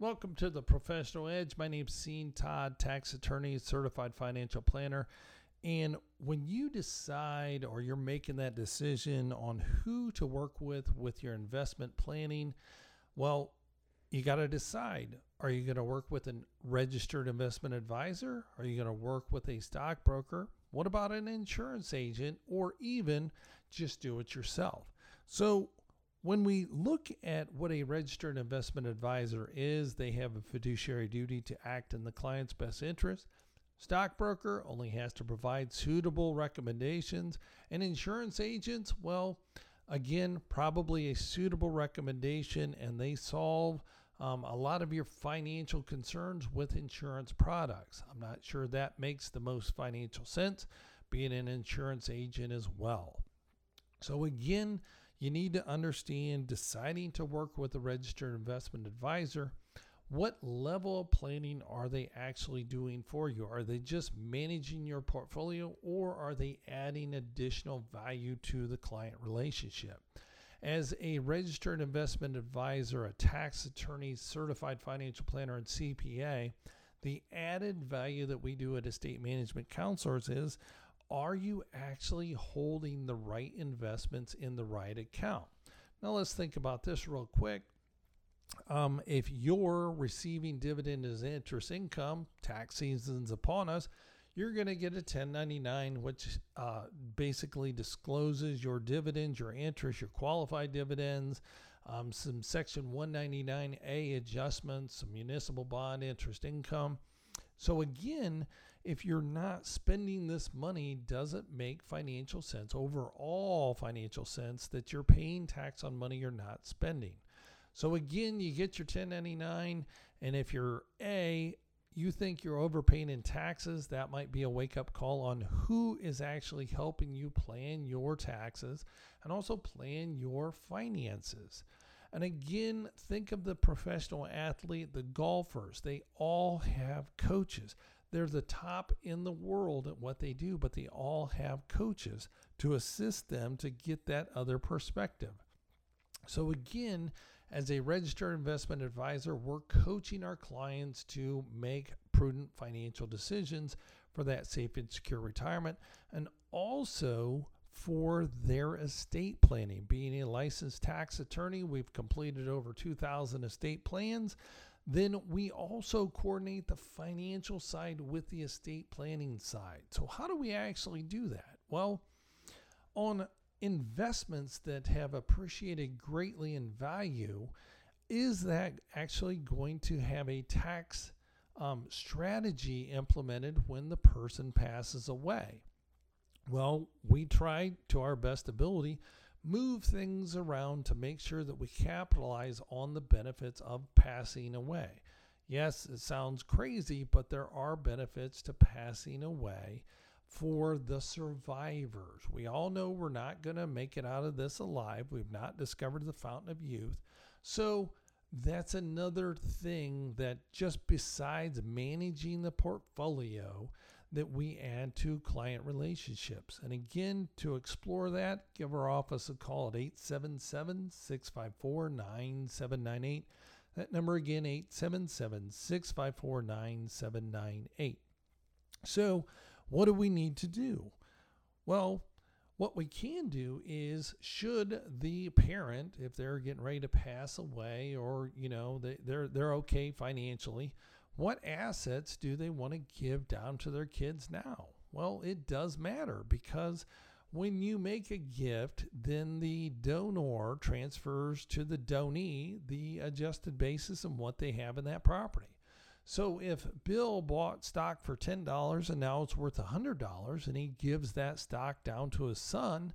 Welcome to the Professional Edge. My name's Sean Todd, tax attorney, certified financial planner. And when you decide or you're making that decision on who to work with with your investment planning, well, you got to decide are you going to work with a registered investment advisor? Are you going to work with a stockbroker? What about an insurance agent or even just do it yourself? So, when we look at what a registered investment advisor is, they have a fiduciary duty to act in the client's best interest. Stockbroker only has to provide suitable recommendations, and insurance agents, well, again, probably a suitable recommendation, and they solve um, a lot of your financial concerns with insurance products. I'm not sure that makes the most financial sense, being an insurance agent as well. So, again, you need to understand deciding to work with a registered investment advisor. What level of planning are they actually doing for you? Are they just managing your portfolio or are they adding additional value to the client relationship? As a registered investment advisor, a tax attorney, certified financial planner, and CPA, the added value that we do at estate management counselors is are you actually holding the right investments in the right account? Now, let's think about this real quick. Um, if you're receiving dividend as interest income, tax season's upon us, you're going to get a 1099, which uh, basically discloses your dividends, your interest, your qualified dividends, um, some Section 199A adjustments, some municipal bond interest income. So, again, if you're not spending this money, does it make financial sense, overall financial sense, that you're paying tax on money you're not spending? So again, you get your 1099, and if you're A, you think you're overpaying in taxes, that might be a wake up call on who is actually helping you plan your taxes and also plan your finances. And again, think of the professional athlete, the golfers, they all have coaches. They're the top in the world at what they do, but they all have coaches to assist them to get that other perspective. So, again, as a registered investment advisor, we're coaching our clients to make prudent financial decisions for that safe and secure retirement and also for their estate planning. Being a licensed tax attorney, we've completed over 2,000 estate plans. Then we also coordinate the financial side with the estate planning side. So, how do we actually do that? Well, on investments that have appreciated greatly in value, is that actually going to have a tax um, strategy implemented when the person passes away? Well, we try to our best ability move things around to make sure that we capitalize on the benefits of passing away. Yes, it sounds crazy, but there are benefits to passing away for the survivors. We all know we're not going to make it out of this alive. We've not discovered the fountain of youth. So that's another thing that just besides managing the portfolio, that we add to client relationships. And again, to explore that, give our office a call at 877 654 9798. That number again, 877 654 9798. So, what do we need to do? Well, what we can do is should the parent if they're getting ready to pass away or you know they, they're they're okay financially what assets do they want to give down to their kids now? Well, it does matter because when you make a gift, then the donor transfers to the donee the adjusted basis and what they have in that property. So if Bill bought stock for $10 and now it's worth $100 and he gives that stock down to his son,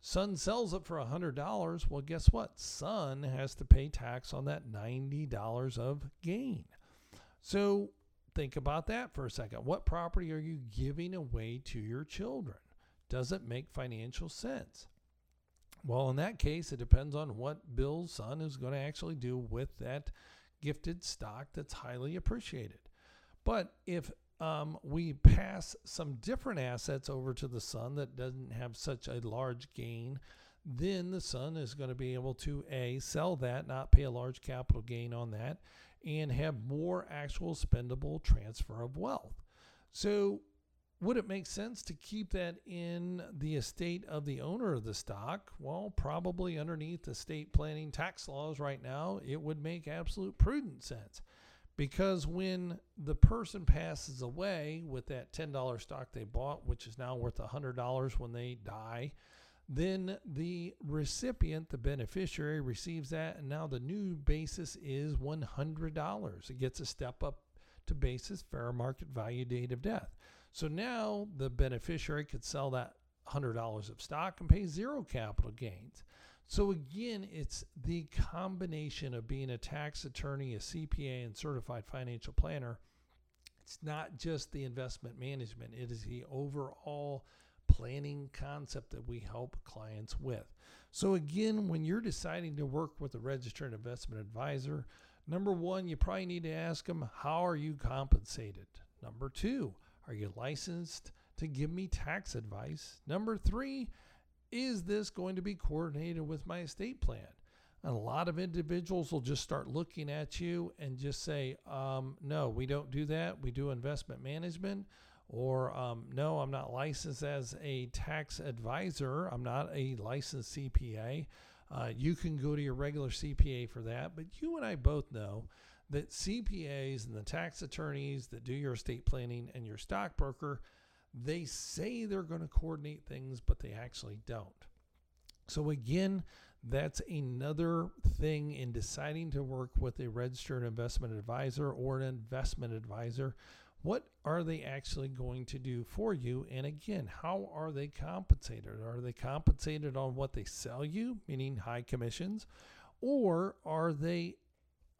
son sells it for $100, well guess what? Son has to pay tax on that $90 of gain. So think about that for a second. What property are you giving away to your children? Does it make financial sense? Well, in that case, it depends on what Bill's son is going to actually do with that gifted stock that's highly appreciated. But if um, we pass some different assets over to the son that doesn't have such a large gain, then the son is going to be able to A, sell that, not pay a large capital gain on that, and have more actual spendable transfer of wealth. So, would it make sense to keep that in the estate of the owner of the stock? Well, probably underneath estate planning tax laws right now, it would make absolute prudent sense. Because when the person passes away with that $10 stock they bought, which is now worth $100 when they die, then the recipient, the beneficiary, receives that, and now the new basis is $100. It gets a step up to basis fair market value date of death. So now the beneficiary could sell that $100 of stock and pay zero capital gains. So again, it's the combination of being a tax attorney, a CPA, and certified financial planner. It's not just the investment management, it is the overall planning concept that we help clients with. So, again, when you're deciding to work with a registered investment advisor, number one, you probably need to ask them, How are you compensated? Number two, Are you licensed to give me tax advice? Number three, Is this going to be coordinated with my estate plan? And a lot of individuals will just start looking at you and just say, um, No, we don't do that. We do investment management or um, no, I'm not licensed as a tax advisor. I'm not a licensed CPA. Uh, you can go to your regular CPA for that. But you and I both know that CPAs and the tax attorneys that do your estate planning and your stockbroker, they say they're going to coordinate things, but they actually don't. So, again, that's another thing in deciding to work with a registered investment advisor or an investment advisor what are they actually going to do for you? And again, how are they compensated? Are they compensated on what they sell you, meaning high commissions, or are they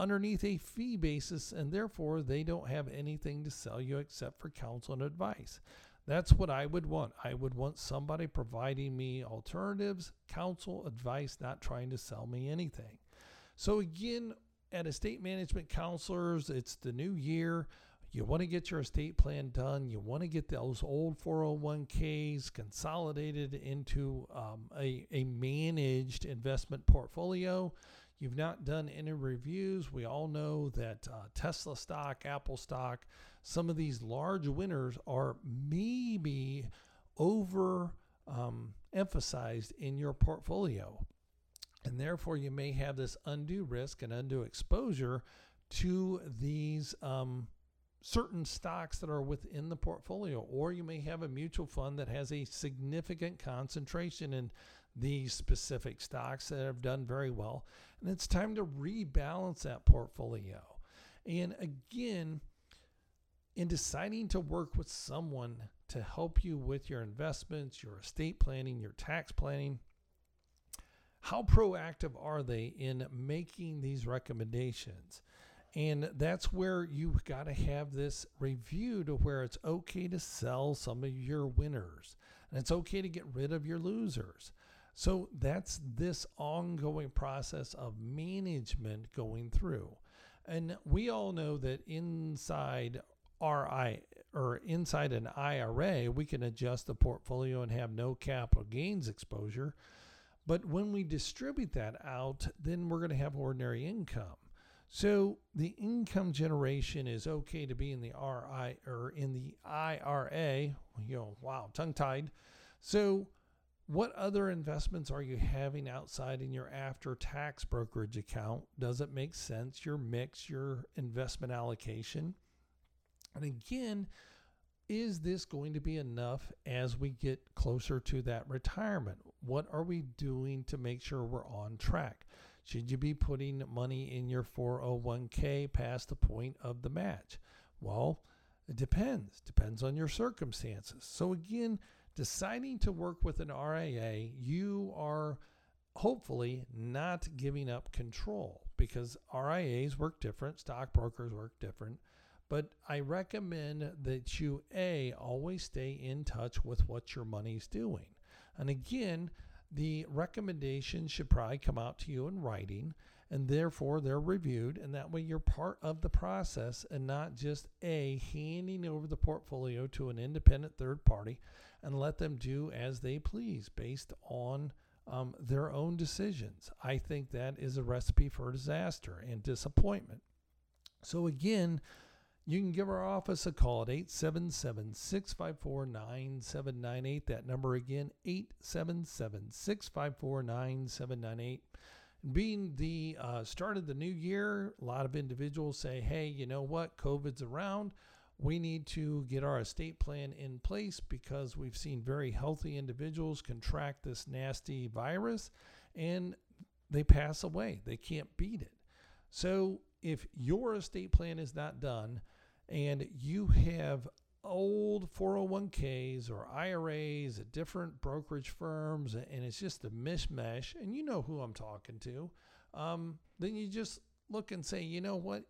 underneath a fee basis and therefore they don't have anything to sell you except for counsel and advice? That's what I would want. I would want somebody providing me alternatives, counsel, advice, not trying to sell me anything. So, again, at estate management counselors, it's the new year. You want to get your estate plan done. You want to get those old 401ks consolidated into um, a, a managed investment portfolio. You've not done any reviews. We all know that uh, Tesla stock, Apple stock, some of these large winners are maybe over um, emphasized in your portfolio. And therefore, you may have this undue risk and undue exposure to these um, certain stocks that are within the portfolio, or you may have a mutual fund that has a significant concentration in these specific stocks that have done very well. And it's time to rebalance that portfolio. And again, in deciding to work with someone to help you with your investments, your estate planning, your tax planning, how proactive are they in making these recommendations? And that's where you've got to have this review to where it's okay to sell some of your winners and it's okay to get rid of your losers. So that's this ongoing process of management going through. And we all know that inside RI or inside an IRA, we can adjust the portfolio and have no capital gains exposure. But when we distribute that out, then we're going to have ordinary income. So the income generation is okay to be in the RI or in the IRA. You know, wow, tongue tied. So what other investments are you having outside in your after tax brokerage account? Does it make sense? Your mix, your investment allocation. And again, is this going to be enough as we get closer to that retirement? What are we doing to make sure we're on track? Should you be putting money in your 401k past the point of the match? Well, it depends. Depends on your circumstances. So again, deciding to work with an RIA, you are hopefully not giving up control because RIAs work different, stockbrokers work different. But I recommend that you A, always stay in touch with what your money's doing. And again, the recommendations should probably come out to you in writing and therefore they're reviewed and that way you're part of the process and not just a handing over the portfolio to an independent third party and let them do as they please based on um, their own decisions. I think that is a recipe for disaster and disappointment. So, again, you can give our office a call at 877 654 9798. That number again, 877 654 9798. Being the uh, start of the new year, a lot of individuals say, hey, you know what? COVID's around. We need to get our estate plan in place because we've seen very healthy individuals contract this nasty virus and they pass away. They can't beat it. So, if your estate plan is not done and you have old 401ks or IRAs at different brokerage firms and it's just a mishmash, and you know who I'm talking to, um, then you just look and say, you know what,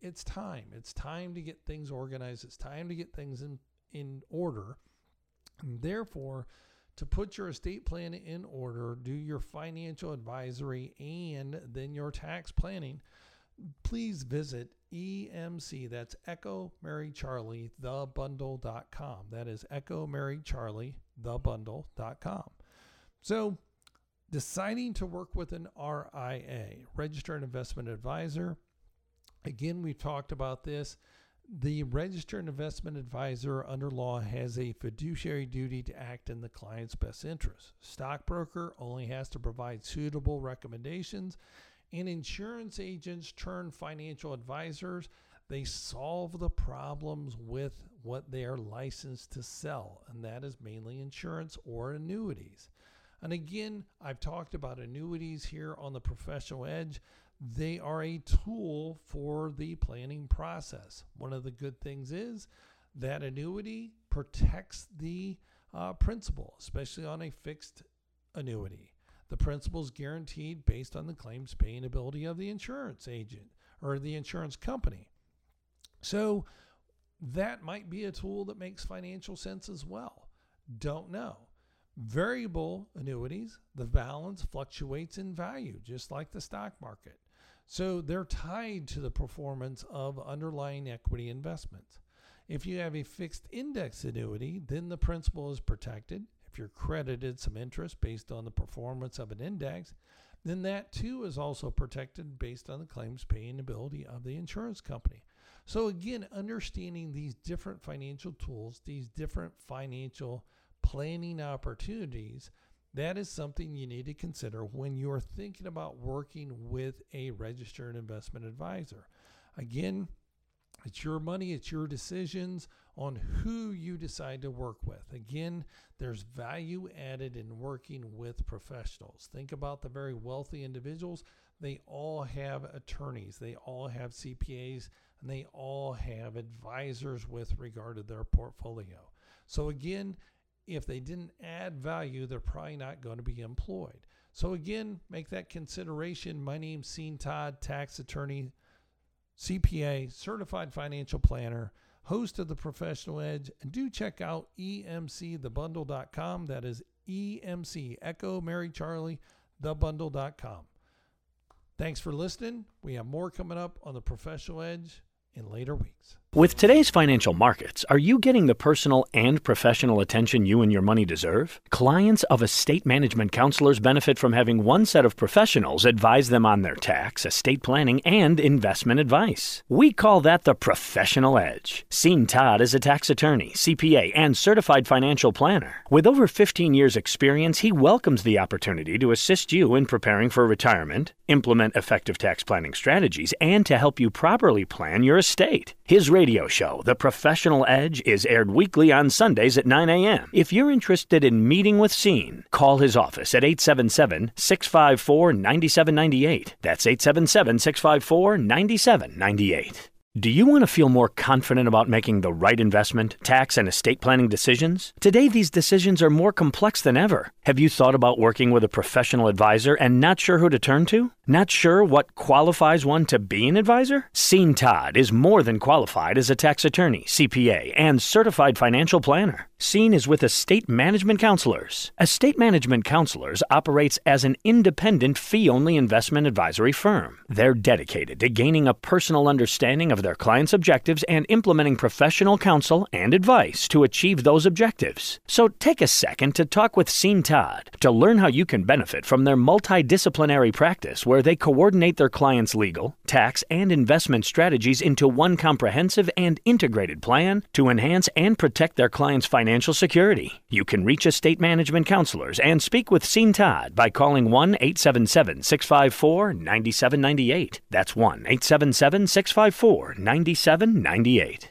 it's time. It's time to get things organized. It's time to get things in, in order. And therefore, to put your estate plan in order, do your financial advisory, and then your tax planning please visit EMC. That's Echo Mary Charlie, the bundle.com. That is Echo Mary Charlie, the bundle.com. So, deciding to work with an RIA, registered investment advisor. Again, we've talked about this. The registered investment advisor under law has a fiduciary duty to act in the client's best interest. Stockbroker only has to provide suitable recommendations and insurance agents turn financial advisors. They solve the problems with what they are licensed to sell, and that is mainly insurance or annuities. And again, I've talked about annuities here on the professional edge. They are a tool for the planning process. One of the good things is that annuity protects the uh, principal, especially on a fixed annuity. The principal is guaranteed based on the claims paying ability of the insurance agent or the insurance company. So that might be a tool that makes financial sense as well. Don't know. Variable annuities, the balance fluctuates in value, just like the stock market. So they're tied to the performance of underlying equity investments. If you have a fixed index annuity, then the principal is protected if you're credited some interest based on the performance of an index, then that too is also protected based on the claims paying ability of the insurance company. So, again, understanding these different financial tools, these different financial planning opportunities, that is something you need to consider when you're thinking about working with a registered investment advisor. Again, it's your money, it's your decisions on who you decide to work with. Again, there's value added in working with professionals. Think about the very wealthy individuals. They all have attorneys, they all have CPAs, and they all have advisors with regard to their portfolio. So, again, if they didn't add value, they're probably not going to be employed. So, again, make that consideration. My name's Sean Todd, tax attorney CPA, certified financial planner, host of the Professional Edge, and do check out emcthebundle.com. That is EMC, Echo Mary Charlie, thebundle.com. Thanks for listening. We have more coming up on the Professional Edge in later weeks. With today's financial markets, are you getting the personal and professional attention you and your money deserve? Clients of estate management counselors benefit from having one set of professionals advise them on their tax, estate planning, and investment advice. We call that the professional edge. Sean Todd is a tax attorney, CPA, and certified financial planner. With over 15 years' experience, he welcomes the opportunity to assist you in preparing for retirement, implement effective tax planning strategies, and to help you properly plan your estate. His radio show, The Professional Edge, is aired weekly on Sundays at 9 a.m. If you're interested in meeting with Sean, call his office at 877 654 9798. That's 877 654 9798. Do you want to feel more confident about making the right investment, tax, and estate planning decisions? Today, these decisions are more complex than ever. Have you thought about working with a professional advisor and not sure who to turn to? Not sure what qualifies one to be an advisor? Sean Todd is more than qualified as a tax attorney, CPA, and certified financial planner. Sean is with Estate Management Counselors. Estate Management Counselors operates as an independent fee only investment advisory firm. They're dedicated to gaining a personal understanding of their clients' objectives and implementing professional counsel and advice to achieve those objectives. So take a second to talk with Sean Todd to learn how you can benefit from their multidisciplinary practice where they coordinate their clients' legal, tax, and investment strategies into one comprehensive and integrated plan to enhance and protect their clients' financial security. You can reach estate management counselors and speak with Sean Todd by calling 1 877 654 9798. That's 1 877 654 9798.